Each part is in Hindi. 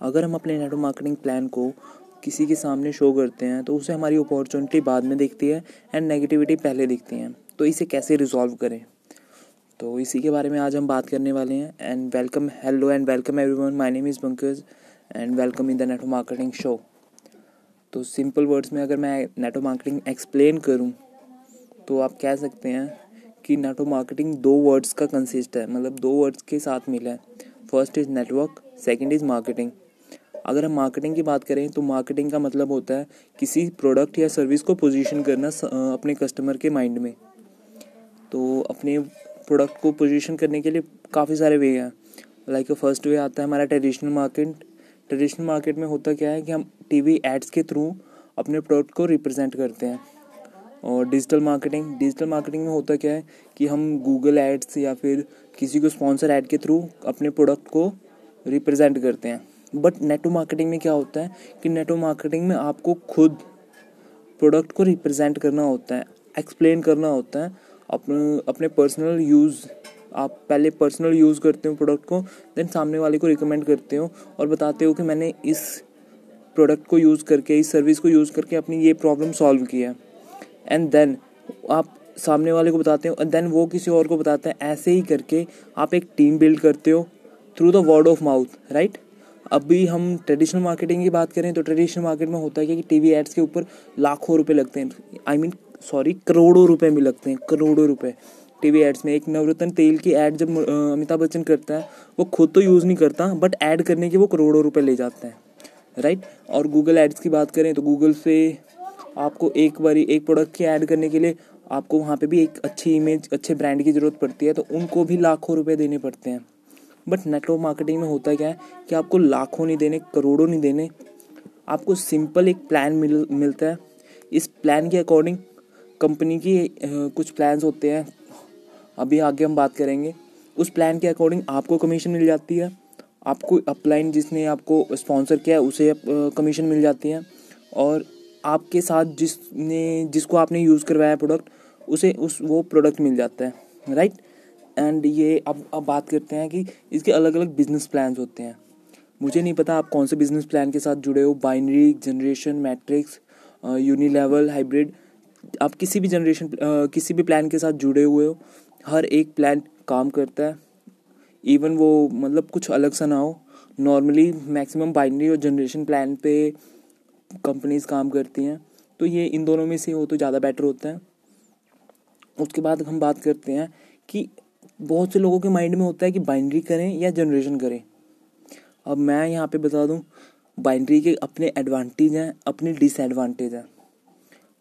अगर हम अपने नेटवर्क मार्केटिंग प्लान को किसी के सामने शो करते हैं तो उसे हमारी अपॉर्चुनिटी बाद में दिखती है एंड नेगेटिविटी पहले दिखती है। तो इसे कैसे रिजॉल्व करें? तो इसी के बारे में आज हम बात करने वाले हैं and welcome hello and welcome everyone my name is Pankaj and welcome in the network marketing show तो सिंपल वर्ड्स में अगर मैं नेटवर्क मार्केटिंग एक्सप्लेन करूँ तो आप कह सकते हैं कि नेटवर्क मार्केटिंग दो वर्ड्स का कंसिस्ट है मतलब दो वर्ड्स के साथ मिला है। First is network second is marketing अगर हम मार्केटिंग की बात करें तो मार्केटिंग का मतलब होता है किसी प्रोडक्ट या सर्विस को पोजीशन करना अपने कस्टमर के माइंड में। तो अपने प्रोडक्ट को पोजीशन करने के लिए काफ़ी सारे वे हैं। लाइक फ़र्स्ट वे आता है हमारा ट्रेडिशनल मार्केट ट्रेडिशनल मार्केट में होता क्या है कि हम टीवी एड्स के थ्रू अपने प्रोडक्ट को रिप्रेजेंट करते हैं। और डिजिटल मार्केटिंग डिजिटल मार्केटिंग में होता क्या है कि हम गूगल एड्स या फिर किसी को स्पॉन्सर ऐड के थ्रू अपने प्रोडक्ट को रिप्रेजेंट करते हैं। बट नेटो मार्केटिंग में क्या होता है कि नेटो मार्केटिंग में आपको खुद प्रोडक्ट को रिप्रेजेंट करना होता है एक्सप्लेन करना होता है। अपने अपने पर्सनल यूज़ आप पहले पर्सनल यूज़ करते हो प्रोडक्ट को देन सामने वाले को रिकमेंड करते हो और बताते हो कि मैंने इस प्रोडक्ट को यूज़ करके, इस सर्विस को यूज़ करके अपनी ये प्रॉब्लम सॉल्व किया एंड देन आप सामने वाले को बताते हो एंड देन वो किसी और को बताते हैं, ऐसे ही करके आप एक टीम बिल्ड करते हो through the word of mouth right अभी हम ट्रेडिशनल मार्केटिंग की बात करें तो ट्रेडिशनल मार्केट में होता है कि टीवी एड्स के ऊपर लाखों रुपए लगते हैं। आई मीन सॉरी करोड़ों रुपए में लगते हैं, करोड़ों रुपए। टीवी एड्स में एक नवरत्न तेल की एड जब अमिताभ बच्चन करता है, वो खुद तो यूज़ नहीं करता बट ऐड करने के वो करोड़ों रुपए ले जाता है राइट और गूगल एड्स की बात करें तो गूगल से आपको एक बारी, एक प्रोडक्ट की ऐड करने के लिए आपको वहाँ पे भी एक अच्छी इमेज अच्छे ब्रांड की ज़रूरत पड़ती है तो उनको भी लाखों रुपए देने पड़ते हैं। बट नेटवर्क मार्केटिंग में होता क्या है कि आपको लाखों नहीं देने, करोड़ों नहीं देने। आपको सिंपल एक प्लान मिल, मिलता है। इस प्लान के अकॉर्डिंग कंपनी की कुछ प्लान्स होते हैं। अभी आगे हम बात करेंगे। उस प्लान के अकॉर्डिंग आपको कमीशन मिल जाती है। आपको अपलाइन जिसने आपको स्पॉन्सर किया है, उसे कमीशन मिल जाती है। और आपके साथ जिसने, जिसको आपने यूज़ करवाया प्रोडक्ट उसे उस, वो प्रोडक्ट मिल जाता है। राइट एंड ये अब अब बात करते हैं कि इसके अलग अलग बिज़नेस प्लान होते हैं। मुझे नहीं पता आप कौन से बिज़नेस प्लान के साथ जुड़े हो binary generation matrix unilevel hybrid आप किसी भी जनरेशन किसी भी प्लान के साथ जुड़े हुए हो, हर एक प्लान काम करता है। इवन वो मतलब कुछ अलग सा ना हो। नॉर्मली मैक्सिमम बाइनरी और जनरेशन प्लान पे कंपनीज़ काम करती हैं। तो ये इन दोनों में से हो तो ज़्यादा बेटर होता है। उसके बाद हम बात करते हैं कि बहुत से लोगों के माइंड में होता है कि बाइंड्री करें या जनरेशन करें। अब मैं यहाँ पे बता दूँ बाइंड्री के अपने एडवांटेज हैं, अपने डिसएडवांटेज हैं।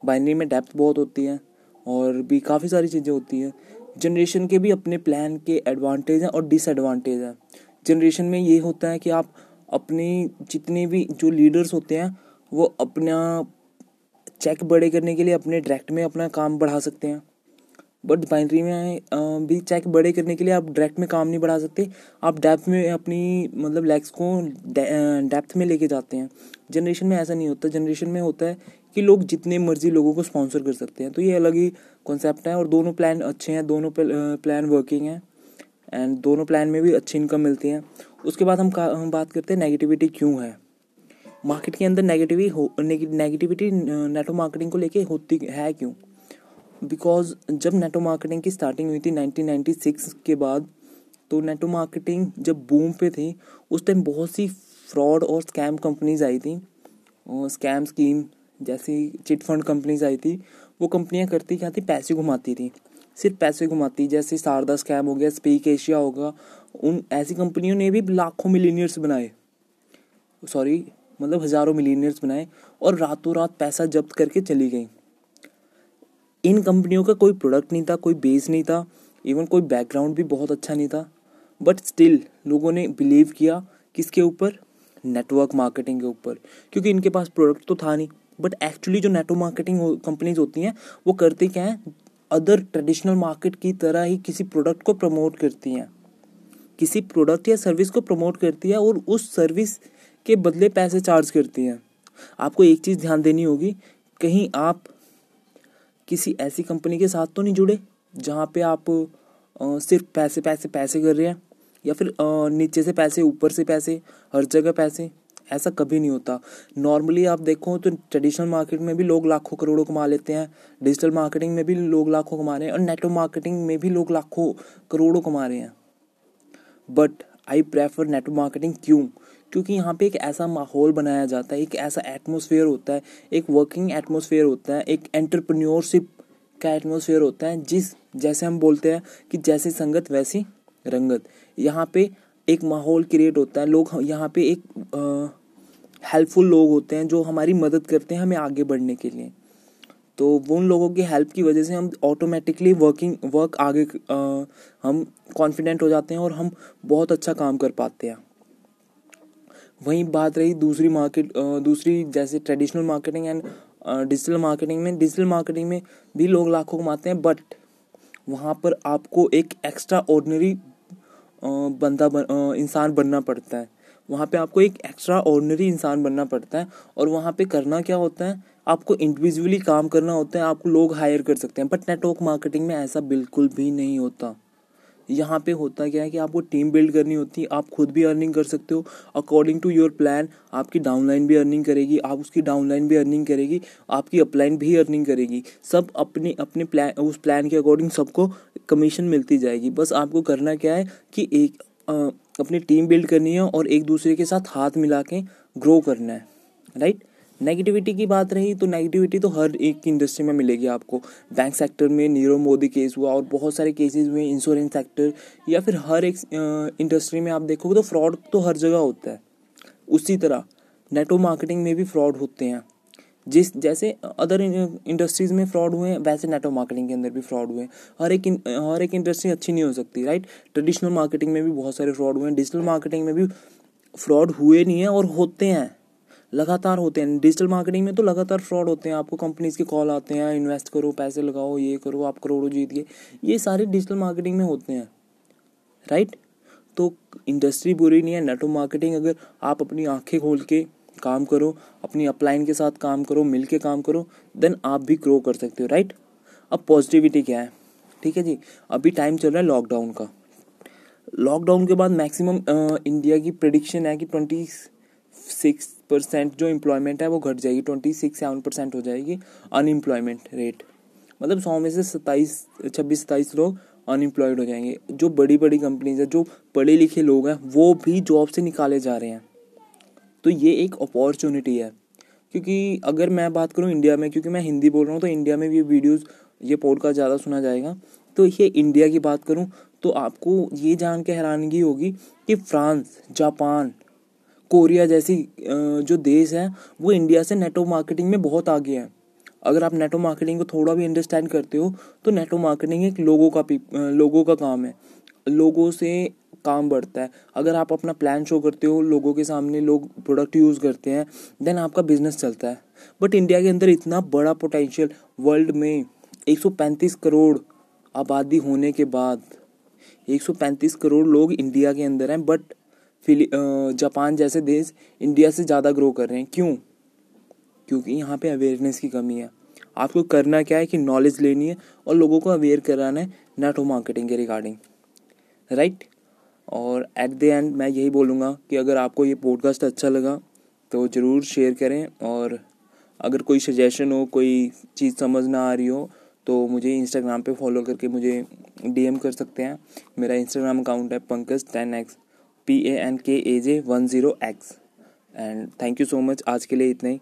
बाइनरी में डेप्थ बहुत होती है और भी काफ़ी सारी चीज़ें होती हैं। जनरेशन के भी अपने प्लान के एडवांटेज हैं और डिसएडवांटेज हैं। जनरेशन में ये होता है कि आप अपने जितने भी जो लीडर्स होते हैं, वो अपना चेक बड़े करने के लिए अपने डायरेक्ट में अपना काम बढ़ा सकते हैं। बट बाइनरी में भी चेक बड़े करने के लिए आप डायरेक्ट में काम नहीं बढ़ा सकते। आप डेप्थ में अपनी मतलब लेग्स को डेप्थ में लेके जाते हैं। जनरेशन में ऐसा नहीं होता। जनरेशन में होता है कि लोग जितने मर्ज़ी लोगों को स्पॉन्सर कर सकते हैं। तो ये अलग ही कॉन्सेप्ट है और दोनों प्लान अच्छे हैं दोनों प्लान वर्किंग हैं। एंड दोनों प्लान में भी अच्छी इनकम मिलती है। उसके बाद हम, हम बात करते हैं नेगेटिविटी क्यों है। मार्केट के अंदर नेगेटिविटी हो नेगेटिविटी नेटो मार्केटिंग को लेके होती है क्यों? बिकॉज़ जब नेटो मार्केटिंग की स्टार्टिंग हुई थी 1996 के बाद तो नेटो मार्केटिंग जब बूम पे थी, उस टाइम बहुत सी फ्रॉड और स्कैम कंपनीज़ आई थी। और स्कैम स्कीम जैसी चिट फंड कंपनीज़ आई थी, वो कंपनियाँ करती क्या थी? पैसे घुमाती थी। सिर्फ़ पैसे घुमाती, जैसे शारदा स्कैम हो गया स्पीक एशिया होगा उन ऐसी कंपनियों ने भी लाखों मिलीनियर्स बनाए। सॉरी मतलब हज़ारों मिलीनियर्स बनाए और रातों रात पैसा जब्त करके चली गई। इन कंपनियों का कोई प्रोडक्ट नहीं था, कोई बेस नहीं था इवन कोई बैकग्राउंड भी बहुत अच्छा नहीं था बट स्टिल लोगों ने बिलीव किया किसके ऊपर? नेटवर्क मार्केटिंग के ऊपर, क्योंकि इनके पास प्रोडक्ट तो था नहीं बट एक्चुअली जो नेटवर्क मार्केटिंग कंपनीज़ होती हैं, वो करती क्या है? अदर ट्रेडिशनल मार्केट की तरह ही किसी प्रोडक्ट को प्रमोट करती हैं। किसी प्रोडक्ट या सर्विस को प्रमोट करती है और उस सर्विस के बदले पैसे चार्ज करती हैं। आपको एक चीज़ ध्यान देनी होगी, कहीं आप किसी ऐसी कंपनी के साथ तो नहीं जुड़े, जहाँ पे आप सिर्फ़ पैसे पैसे पैसे कर रहे हैं, या फिर नीचे से पैसे, ऊपर से पैसे, हर जगह पैसे, ऐसा कभी नहीं होता। नॉर्मली आप देखो तो ट्रेडिशनल मार्केट में भी लोग लाखों करोड़ों कमा लेते हैं, डिजिटल मार्केटिंग में भी लोग लाखों कमा रहे हैं, और नेटवर्क मार्केटिंग में भी लोग लाखों करोड़ों कमा रहे हैं। But I prefer network marketing क्यों? क्योंकि यहाँ पे एक ऐसा माहौल बनाया जाता है एक ऐसा एटमोसफेयर होता है एक वर्किंग एटमोसफेयर होता है एक एंटरप्रेन्योरशिप का एटमोसफेयर होता है जिस जैसे हम बोलते हैं कि जैसी संगत वैसी रंगत। यहाँ पे एक माहौल क्रिएट होता है लोग यहाँ पे एक हेल्पफुल लोग होते हैं जो हमारी मदद करते हैं हमें आगे बढ़ने के लिए। तो वो उन लोगों की हेल्प की वजह से हम ऑटोमेटिकली वर्किंग वर्क आगे आ, हम कॉन्फिडेंट हो जाते हैं और हम बहुत अच्छा काम कर पाते हैं। वहीं बात रही दूसरी मार्केट दूसरी जैसे traditional marketing and digital marketing में। डिजिटल मार्केटिंग में भी लोग लाखों कमाते हैं बट वहाँ पर आपको एक एक्स्ट्रा ऑर्डनरी बंदा बन, इंसान बनना पड़ता है। वहाँ पे आपको एक एक्स्ट्रा ऑर्डनरी इंसान बनना पड़ता है और वहाँ पे करना क्या होता है? आपको इंडिविजुअली काम करना होता है आपको लोग हायर कर सकते हैं बट नेटवर्क मार्केटिंग में ऐसा बिल्कुल भी नहीं होता। यहाँ पे होता क्या है कि आपको टीम बिल्ड करनी होती है, आप खुद भी अर्निंग कर सकते हो। अकॉर्डिंग टू योर प्लान आपकी डाउनलाइन भी अर्निंग करेगी, आप उसकी डाउनलाइन भी अर्निंग करेगी, आपकी अपलाइन भी अर्निंग करेगी। सब अपने अपने प्लान उस प्लान के अकॉर्डिंग सबको कमीशन मिलती जाएगी। बस आपको करना क्या है कि एक अपनी टीम बिल्ड करनी है और एक दूसरे के साथ हाथ मिला के ग्रो करना है राइट नेगेटिविटी की बात रही तो नेगेटिविटी तो हर एक इंडस्ट्री में मिलेगी आपको। बैंक सेक्टर में नीरव मोदी केस हुआ और बहुत सारे केसेस हुए इंश्योरेंस सेक्टर या फिर हर एक इंडस्ट्री में आप देखोगे तो फ्रॉड तो हर जगह होता है। उसी तरह नेटवर्क मार्केटिंग में भी फ्रॉड होते हैं। जिस, जैसे अदर इंडस्ट्रीज़ में फ्रॉड हुए हैं वैसे नेटवर्क मार्केटिंग के अंदर भी फ्रॉड हुए। हैं हर एक हर एक इंडस्ट्री अच्छी नहीं हो सकती राइट ट्रेडिशनल मार्केटिंग में भी बहुत सारे फ्रॉड हुए हैं। डिजिटल मार्केटिंग में भी फ्रॉड हुए नहीं है और होते हैं। लगातार होते हैं। डिजिटल मार्केटिंग में तो लगातार फ्रॉड होते हैं। आपको कंपनीज़ के कॉल आते हैं इन्वेस्ट करो, पैसे लगाओ, ये करो, आप करोड़ों जीत गए। ये सारे डिजिटल मार्केटिंग में होते हैं। राइट तो इंडस्ट्री बुरी नहीं है। नेटवर्क मार्केटिंग अगर आप अपनी आँखें खोल के काम करो, अपनी अपलाइन के साथ काम करो मिल के काम करो देन आप भी ग्रो कर सकते हो। राइट अब पॉजिटिविटी क्या है? ठीक है जी? अभी टाइम चल रहा है लॉकडाउन का। लॉकडाउन के बाद मैक्सिमम इंडिया की प्रडिक्शन है कि ट्वेंटी सिक्स परसेंट जो एम्प्लॉयमेंट है वो घट जाएगी ट्वेंटी सिक्स सेवन परसेंट हो जाएगी अनएम्प्लॉयमेंट रेट मतलब सौ में से सत्ताईस, छब्बीस, सत्ताईस लोग अनएम्प्लॉयड हो जाएँगे। जो बड़ी बड़ी कंपनीज़ है, जो पढ़े लिखे लोग हैं, वो भी जॉब से निकाले जा रहे हैं। तो ये एक अपॉर्चुनिटी है। क्योंकि अगर मैं बात करूँ इंडिया में, क्योंकि मैं हिंदी बोल रहा हूँ तो इंडिया में भी वीडियोज़ ये पॉडकास्ट ज़्यादा सुना जाएगा। तो ये इंडिया की बात करूँ तो आपको ये जान के हैरानगी होगी कि फ्रांस, जापान कोरिया जैसी जो देश है, वो इंडिया से नेटो मार्केटिंग में बहुत आगे है। अगर आप नेटो मार्केटिंग को थोड़ा भी अंडरस्टैंड करते हो तो नेटो मार्केटिंग एक लोगों का लोगों का काम है। लोगों से काम बढ़ता है। अगर आप अपना प्लान शो करते हो, लोगों के सामने लोग प्रोडक्ट यूज़ करते हैं देन आपका बिज़नेस चलता है। बट इंडिया के अंदर इतना बड़ा पोटेंशियल वर्ल्ड में 135 करोड़ आबादी होने के बाद 135 करोड़ लोग इंडिया के अंदर हैं बट फिली जापान जैसे देश इंडिया से ज़्यादा ग्रो कर रहे हैं। क्यों? क्योंकि यहाँ पे अवेयरनेस की कमी है। आपको करना क्या है कि नॉलेज लेनी है और लोगों को अवेयर कराना है नेटवर्क मार्केटिंग के रिगार्डिंग राइट और एट द एंड मैं यही बोलूँगा कि अगर आपको ये पॉडकास्ट अच्छा लगा तो ज़रूर शेयर करें और अगर कोई सजेशन हो, कोई चीज़ समझ ना आ रही हो तो मुझे इंस्टाग्राम पे फॉलो करके मुझे डीएम कर सकते हैं। मेरा इंस्टाग्राम अकाउंट है Pankaj ten X. P A N K A J one zero X and thank you so much आज के लिए इतना ही।